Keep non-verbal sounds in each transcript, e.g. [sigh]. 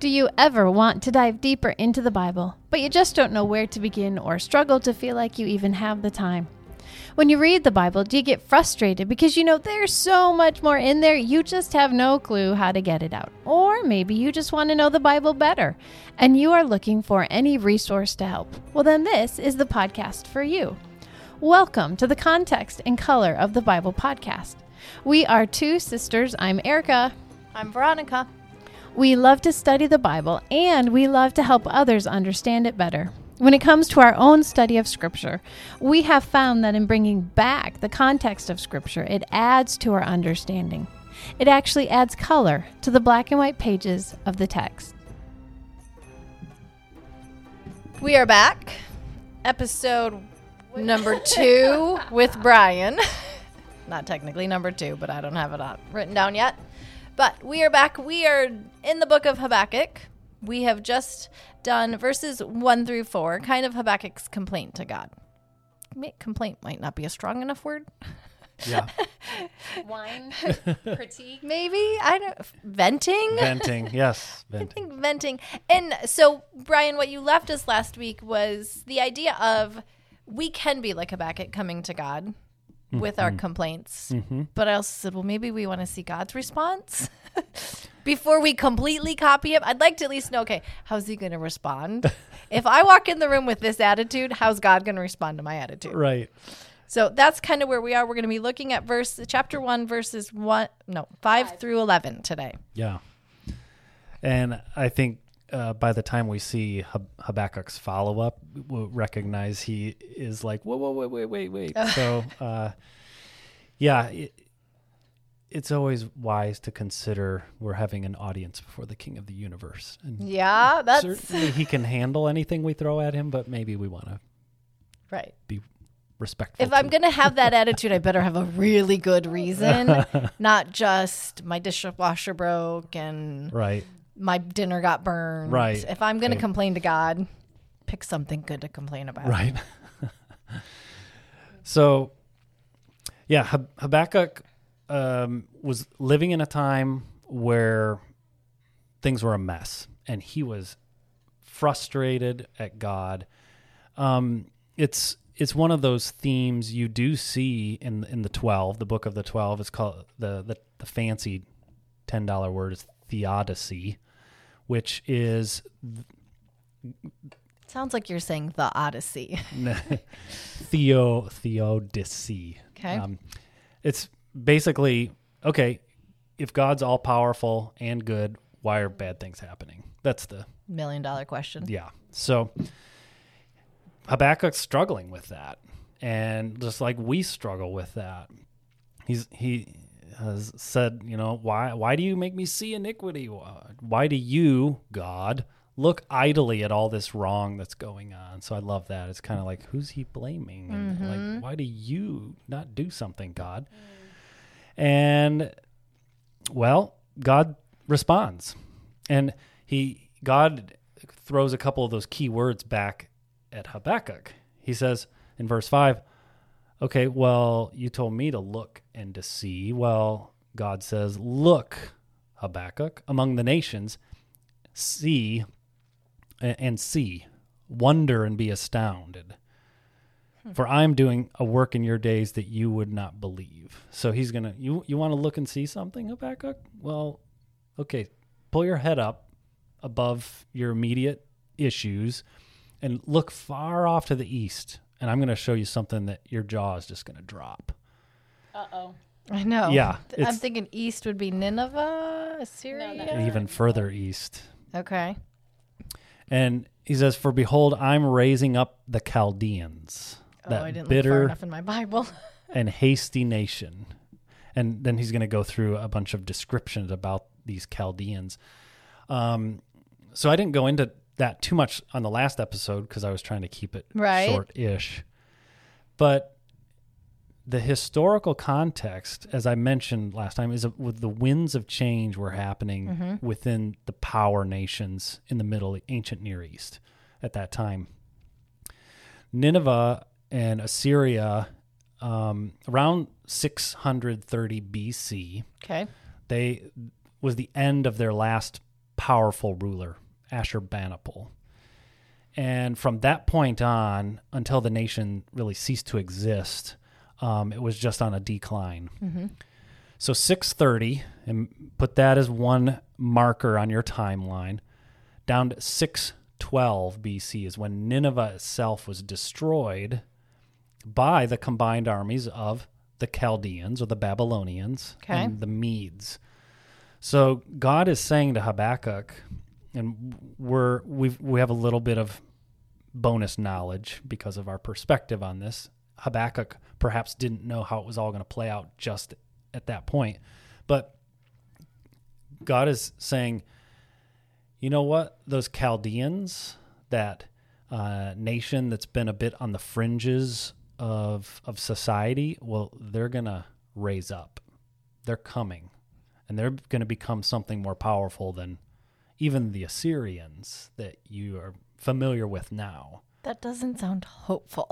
Do you ever want to dive deeper into the Bible, but you just don't know where to begin or struggle to feel like you even have the time? When you read the Bible, do you get frustrated because you know there's so much more in there, you just have no clue how to get it out? Or maybe you just want to know the Bible better and you are looking for any resource to help. Well, then this is the podcast for you. Welcome to the Context and Color of the Bible podcast. We are two sisters. I'm Erika. I'm Veronica. We love to study the Bible and we love to help others understand it better. When it comes to our own study of Scripture, we have found that in bringing back the context of Scripture, it adds to our understanding. It actually adds color to the black and white pages of the text. We are back. Episode number two [laughs] with Bryan. [laughs] Not technically number two, but I don't have it uh, written down yet. But we are back. We are in the book of Habakkuk. We have just done verses one through four, kind of Habakkuk's complaint to God. Complaint might not be a strong enough word. Yeah. [laughs] Whine [laughs] critique. Maybe I don't venting. venting. Yes. I [laughs] Venting. think venting. And so, Bryan, what you left us last week was the idea of we can be like Habakkuk coming to God with our mm-hmm. complaints. Mm-hmm. But I also said, well, maybe we want to see God's response [laughs] before we completely copy him. I'd like to at least know, okay, how's he going to respond? [laughs] if I walk in the room with this attitude, how's God going to respond to my attitude? Right. So that's kind of where we are. We're going to be looking at verse chapter 1 verses 1 no, 5, through 11 today. Yeah. And I think uh, by the time we see Hab- Habakkuk's follow up, we'll recognize he is like, whoa, whoa, wait, wait, wait, wait. [laughs] so, uh, yeah, it, it's always wise to consider we're having an audience before the King of the Universe. And Yeah, that's certainly he can handle anything we throw at him, but maybe we want to right. be respectful. If I'm going to have that [laughs] attitude, I better have a really good reason, [laughs] not just my dishwasher broke and right. My dinner got burned. Right, If I'm going to complain to God, pick something good to complain about. Right. [laughs] so, yeah, Habakkuk um, was living in a time where things were a mess, and he was frustrated at God. Um, it's it's one of those themes you do see in in the twelve, the book of the twelve. It's called the the, the fancy ten dollar word is theodicy, which is Sounds like you're saying the Odyssey. [laughs] [laughs] theo theodicy. Okay. Um, it's basically okay. If God's all powerful and good, why are bad things happening? That's the Million dollar question. yeah. So Habakkuk's struggling with that, and just like we struggle with that, he's he has said, you know, why why do you make me see iniquity? Why do you, God, look idly at all this wrong that's going on? So I love that. It's kind of like who's he blaming? And like mm-hmm. why do you not do something, God? And well, God responds. And he God throws a couple of those key words back at Habakkuk. He says in verse 5, "Okay, well, you told me to look and to see." Well, God says, "Look, Habakkuk, among the nations, see and see, wonder and be astounded." Hmm. For I'm doing a work in your days that you would not believe. So he's gonna you you want to look and see something, Habakkuk? Well, okay, pull your head up above your immediate issues and look far off to the east. And I'm going to show you something that your jaw is just going to drop. Uh oh. I know. Yeah, I'm thinking east would be Nineveh, Assyria. Even further east. okay. And he says, For behold, I'm raising up the Chaldeans, Oh, that I didn't look far bitter enough in my Bible. [laughs] and hasty nation. And then he's going to go through a bunch of descriptions about these Chaldeans. Um, so I didn't go into that too much on the last episode because I was trying to keep it Right. short-ish. But the historical context, as I mentioned last time, is with the winds of change were happening within the power nations in the Middle ancient Near East at that time. Nineveh and Assyria, um, around 630 BC, okay. they was the end of their last powerful ruler, Ashurbanipal. And from that point on, until the nation really ceased to exist, um, it was just on a decline. So 630, and put that as one marker on your timeline, down to 612 BC is when Nineveh itself was destroyed by the combined armies of the Chaldeans or the Babylonians Okay. and the Medes. So God is saying to Habakkuk, and we're we've we have a little bit of bonus knowledge because of our perspective on this. Habakkuk perhaps didn't know how it was all going to play out just at that point, but God is saying, you know what? Those Chaldeans, that uh, nation that's been a bit on the fringes of of society, well, they're gonna raise up. They're coming, and they're going to become something more powerful than even the Assyrians that you are familiar with now. That doesn't sound hopeful.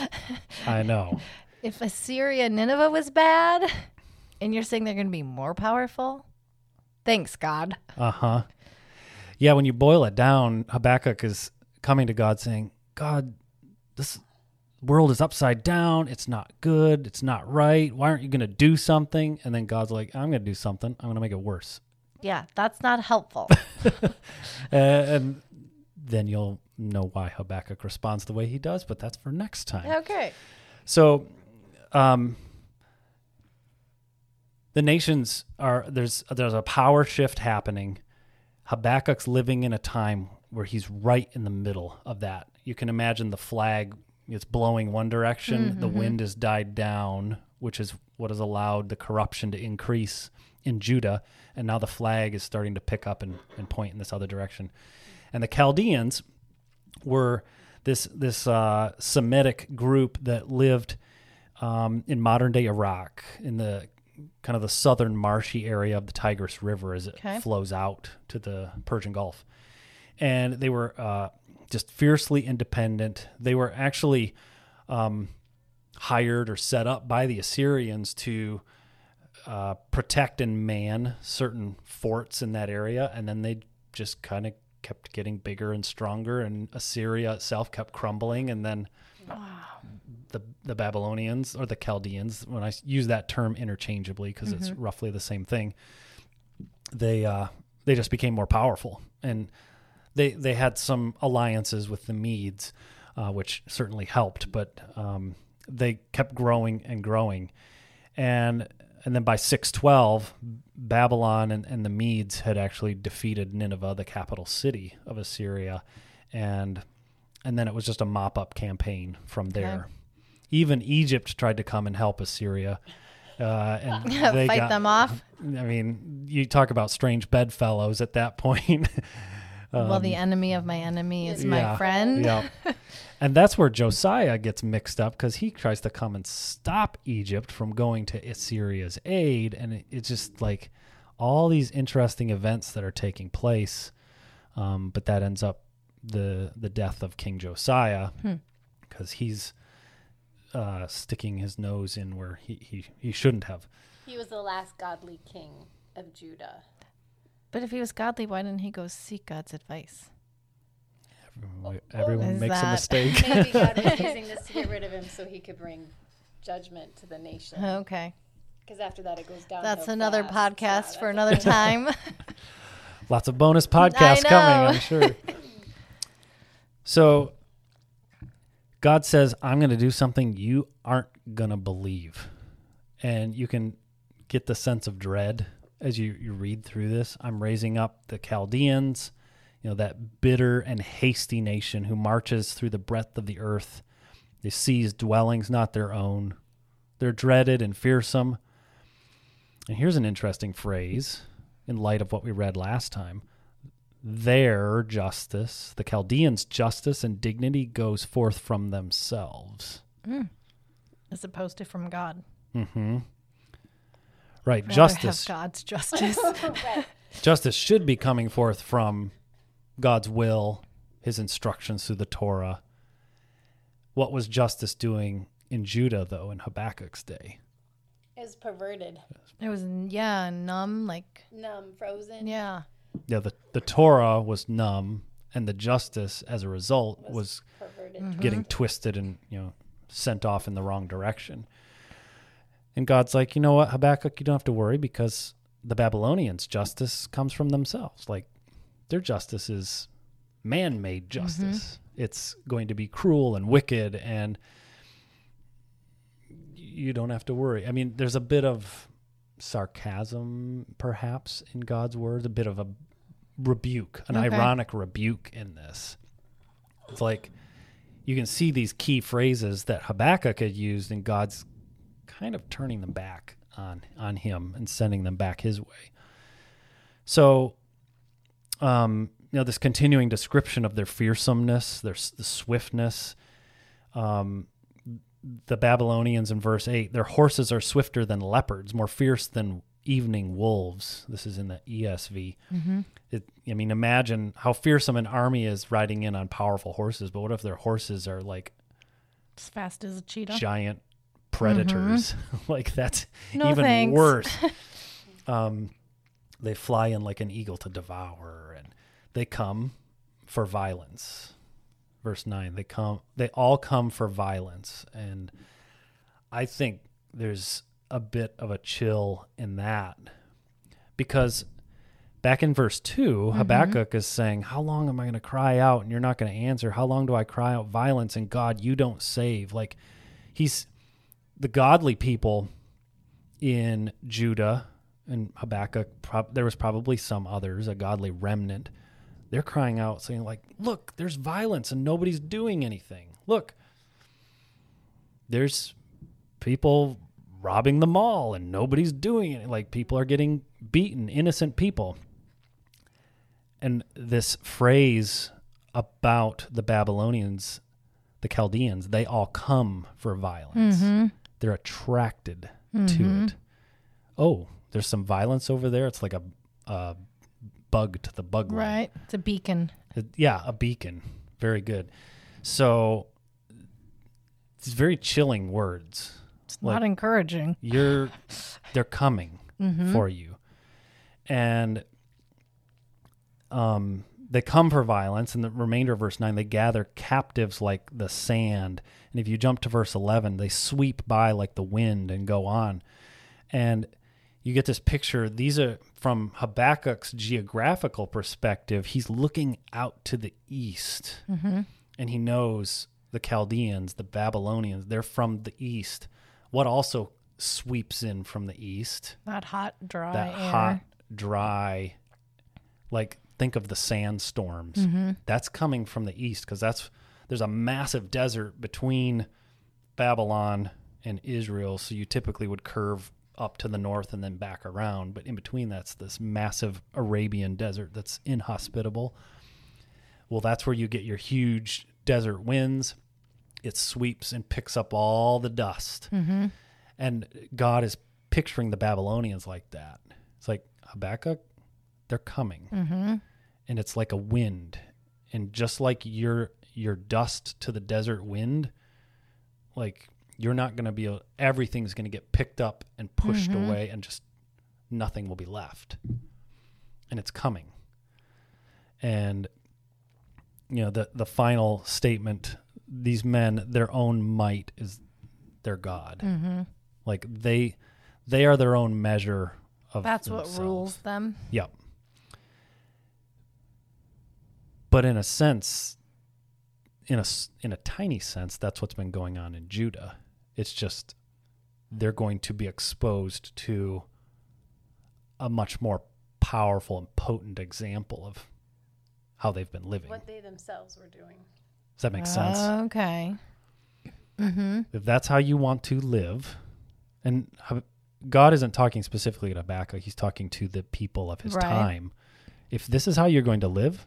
[laughs] I know. if Assyria, Nineveh was bad, and you're saying they're going to be more powerful, thanks, God. Uh huh. Yeah, when you boil it down, Habakkuk is coming to God saying, God, this world is upside down. It's not good. It's not right. Why aren't you going to do something? And then God's like, I'm going to do something. I'm going to make it worse. Yeah, that's not helpful. [laughs] Uh, and then you'll know why Habakkuk responds the way he does, but that's for next time. okay. So, um, the nations are there's there's a power shift happening. Habakkuk's living in a time where he's right in the middle of that. You can imagine the flag it's blowing one direction, the wind has died down, which is what has allowed the corruption to increase in Judah, and now the flag is starting to pick up and, and point in this other direction. And the Chaldeans were this this uh, Semitic group that lived um, in modern day Iraq in the kind of the southern marshy area of the Tigris River as it Okay. flows out to the Persian Gulf, and they were uh, just fiercely independent. They were actually um, hired or set up by the Assyrians to uh, protect and man certain forts in that area, and then they just kind of kept getting bigger and stronger, and Assyria itself kept crumbling, and then the the Babylonians or the Chaldeans, When I use that term interchangeably because it's roughly the same thing, they uh, they just became more powerful, and they they had some alliances with the Medes, uh, which certainly helped, but um, they kept growing and growing, and and then by six twelve, Babylon and, and the Medes had actually defeated Nineveh, the capital city of Assyria, and and then it was just a mop up campaign from there. Even Egypt tried to come and help Assyria. Uh, and [laughs] they Fight got- them off. I mean, you talk about strange bedfellows at that point. [laughs] well, the enemy of my enemy is my Um, Yeah, friend. Yeah. [laughs] and that's where Josiah gets mixed up because he tries to come and stop Egypt from going to Assyria's aid. And it, it's just like all these interesting events that are taking place. Um, but that ends up the the death of King Josiah because he's uh, sticking his nose in where he, he, he shouldn't have. He was the last godly king of Judah. But if he was godly, why didn't he go seek God's advice? Everyone, everyone is makes a mistake. Maybe God [laughs] was using this to get rid of him so he could bring judgment to the nation. Okay. Because after that, it goes down. That's another podcast for another time. [laughs] [laughs] Lots of bonus podcasts coming, know. I'm sure. so God says, I'm going to do something you aren't going to believe. And you can get the sense of dread as you, you read through this. I'm raising up the Chaldeans, you know, that bitter and hasty nation who marches through the breadth of the earth. They seize dwellings not their own. They're dreaded and fearsome. And here's an interesting phrase in light of what we read last time. Their justice, the Chaldeans' justice and dignity goes forth from themselves. As opposed to from God. Mm-hmm. Right, Rather justice. Have God's justice. [laughs] Justice should be coming forth from God's will, His instructions through the Torah. What was justice doing in Judah, though, in Habakkuk's day? It was perverted, it was, yeah, numb, like, numb, frozen. yeah. yeah, the, the Torah was numb, and the justice as a result was mm-hmm. getting twisted and you know sent off in the wrong direction. And God's like, you know what, Habakkuk, you don't have to worry because the Babylonians' justice comes from themselves. Like their justice is man-made mm-hmm. justice. It's going to be cruel and wicked, and you don't have to worry. I mean, there's a bit of sarcasm, perhaps, in God's words, a bit of a rebuke, an Okay. ironic rebuke in this. It's like you can see these key phrases that Habakkuk had used, and God's kind of turning them back on on him and sending them back his way. So, um, you know, this continuing description of their fearsomeness, their the swiftness. Um, the Babylonians in verse 8, their horses are swifter than leopards, more fierce than evening wolves. This is in the ESV. It, I mean, imagine how fearsome an army is riding in on powerful horses, but what if their horses are like As fast as a cheetah. giant predators? [laughs] like that's No even thanks. worse. [laughs] um, they fly in like an eagle to devour, and they come for violence. Verse nine, they come. They all come for violence, and I think there's a bit of a chill in that because back in verse 2 Habakkuk is saying, How long am I going to cry out and you're not going to answer? How long do I cry out violence and God, you don't save? Like, he's the godly people in Judah and Habakkuk, prob- there was probably some others, a godly remnant. They're crying out, saying, like, look, there's violence and nobody's doing anything. Look, there's people robbing the mall and nobody's doing it. Like people are getting beaten, innocent people. And this phrase about the Babylonians, the Chaldeans, they all come for violence. Mm-hmm. They're attracted to it. Oh, there's some violence over there. It's like a, a bug to the bug line. Right. It's a beacon. Uh, Yeah, a beacon. Very good. So it's very chilling words. It's Like- not encouraging. You're [laughs] they're coming for you. And um they come for violence and the remainder of verse 9 they gather captives like the sand. And if you jump to verse 11 they sweep by like the wind and go on. And you get this picture. These are from habakkuk's geographical perspective. He's looking out to the east. Mm-hmm. And he knows the chaldeans the babylonians they're from the east. What also sweeps in from the east? That hot, dry that air. hot dry like think of the sandstorms. Mm-hmm. that's coming from the east because that's there's a massive desert between babylon and israel so you typically would curve up to the north and then back around but in between that's this massive arabian desert that's inhospitable. Well that's where you get your huge desert winds. It sweeps and picks up all the dust. And god is picturing the babylonians like that. It's like habakkuk they're coming and it's like a wind. And just like your your dust to the desert wind like you're not going to be everything's going to get picked up and pushed mm-hmm. away and just nothing will be left. And it's coming. And you know the the final statement these men their own might is their god. Mm-hmm. Like they they are their own measure of That's what rules them. Yep. But in a sense, in a s- in a tiny sense, that's what's been going on in Judah. It's just they're going to be exposed to a much more powerful and potent example of how they've been living. What they themselves were doing. Does that make sense? Okay. Mm-hmm. if that's how you want to live, and God isn't talking specifically to Habakkuk, he's talking to the people of his Right. time. If this is how you're going to live,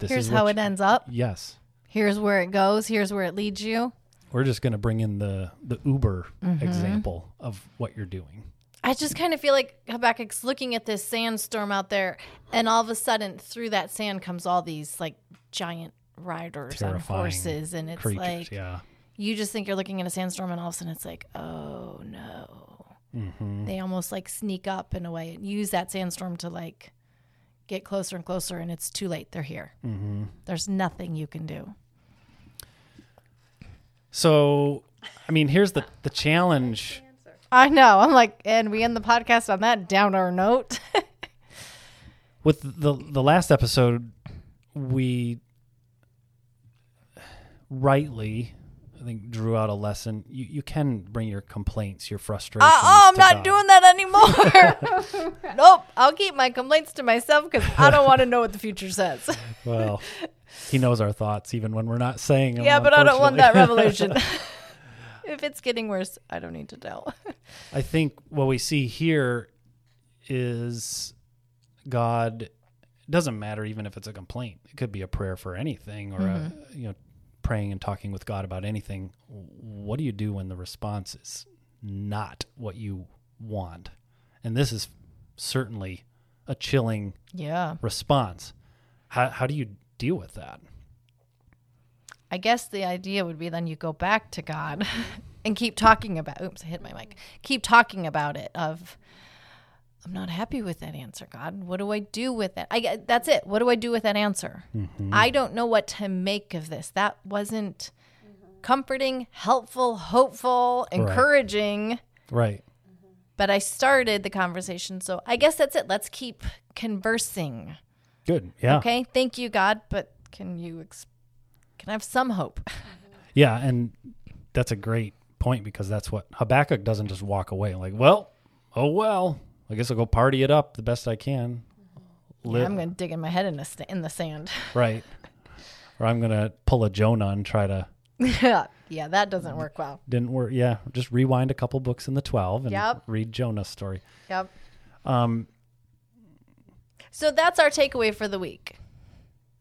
this Here's is how what it ends up. Yes. Here's where it goes. Here's where it leads you. We're just going to bring in the the Uber Mm-hmm. example of what you're doing. I just kind of feel like Habakkuk's looking at this sandstorm out there, and all of a sudden, through that sand comes all these like giant riders Terrifying on horses, and it's Creatures, like yeah. you just think you're looking at a sandstorm, and all of a sudden, it's like, oh no. Mm-hmm. They almost like sneak up in a way and use that sandstorm to like get closer and closer, and it's too late. They're here. Mm-hmm. There's nothing you can do. So, I mean, here's the the challenge. I know. I'm like, and we end the podcast on that downer note. [laughs] With the the last episode, we rightly, I think, drew out a lesson. You you can bring your complaints, your frustrations. Uh, oh, I'm not God. doing that anymore. [laughs] nope. I'll keep my complaints to myself because I don't want to know what the future says. [laughs] Well, He knows our thoughts even when we're not saying them. yeah, but I don't want that revelation. [laughs] if it's getting worse, I don't need to know. I think what we see here is God it doesn't matter even if it's a complaint. It could be a prayer for anything or a, you know praying and talking with God about anything. What do you do when the response is not what you want? And this is certainly a chilling yeah. response. How how do you deal with that? I guess the idea would be then you go back to God [laughs] and keep talking about oops, I hit my mic. Keep talking about it of I'm not happy with that answer, God. What do I do with it? I get- that's it. What do I do with that answer? Mm-hmm. I don't know what to make of this. That wasn't mm-hmm. comforting, helpful, hopeful, encouraging. Right. Mm-hmm. But I started the conversation, so I guess that's it. Let's keep conversing. Good. Yeah. Okay? Thank you, God, but can you ex- can I have some hope? [laughs] Yeah, and that's a great point because that's what Habakkuk doesn't just walk away like, well, oh well, I guess I'll go party it up the best I can. Yeah, I'm going to dig in my head in the, st- in the sand. [laughs] right. Or I'm gonna pull a Jonah and try to yeah, that doesn't work well. didn't work. Yeah, just rewind a couple books in the twelve and Yep. read Jonah's story. Yep. Um, So that's our takeaway for the week.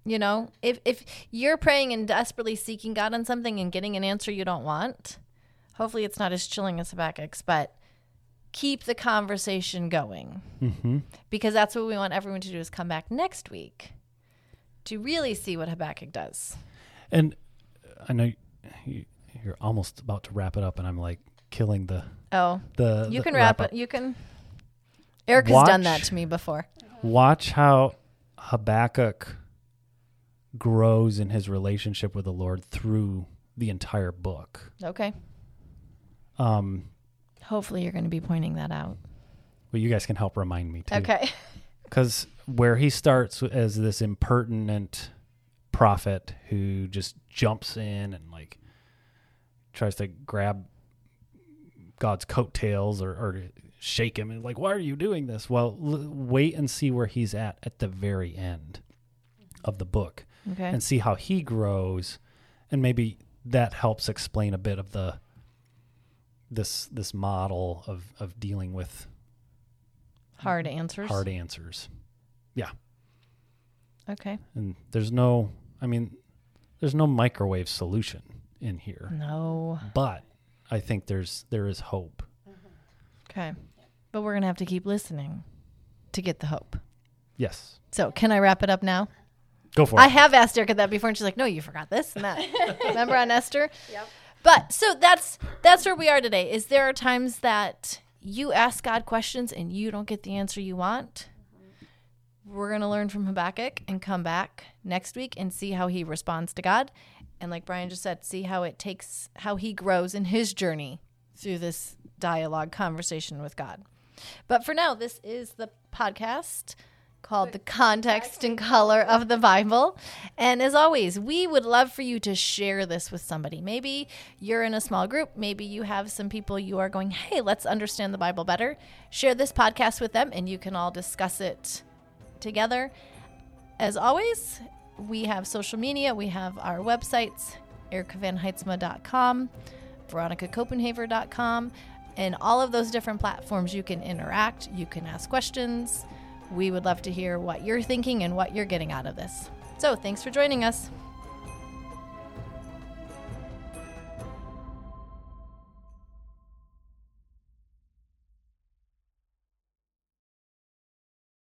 You know, if if you're praying and desperately seeking God on something and getting an answer you don't want, hopefully it's not as chilling as Habakkuk's, but keep the conversation going. mhm. Because that's what we want everyone to do is come back next week to really see what Habakkuk does. and I know you, you're almost about to wrap it up, and I'm like killing the Oh, the. you the can wrap up. it. You can. Eric has done that to me before. watch how Habakkuk grows in his relationship with the Lord through the entire book. Okay. Um, Hopefully, you're going to be pointing that out. well, you guys can help remind me too. Okay. [laughs] Because where he starts as this impertinent prophet who just jumps in and like tries to grab God's coattails or, or shake him and like, why are you doing this? Well, l- wait and see where he's at at the very end of the book. Okay. and see how he grows and maybe that helps explain a bit of the this this model of of dealing with Hard answers. hard answers yeah Okay. and there's no i mean there's no microwave solution in here No. but i think there's there is hope Okay. But we're going to have to keep listening to get the hope. yes So, can I wrap it up now? go for I it I have asked Erika that before, and she's like, "No, you forgot this and that." [laughs] Remember on Esther? Yep. But so that's that's where we are today. Is there are times that you ask God questions and you don't get the answer you want? We're gonna learn from Habakkuk and come back next week and see how he responds to God, and like Bryan just said, see how it takes how he grows in his journey through this dialogue conversation with God. But for now, this is the podcast called The Context and Color of the Bible. And as always, we would love for you to share this with somebody. Maybe you're in a small group, maybe you have some people you are going, hey, let's understand the Bible better. Share this podcast with them, and you can all discuss it together. As always, we have social media, we have our websites, erikavanhaitsma.com, veronicacopenhaver.com, and all of those different platforms you can interact, you can ask questions. We would love to hear what you're thinking and what you're getting out of this. So, thanks for joining us.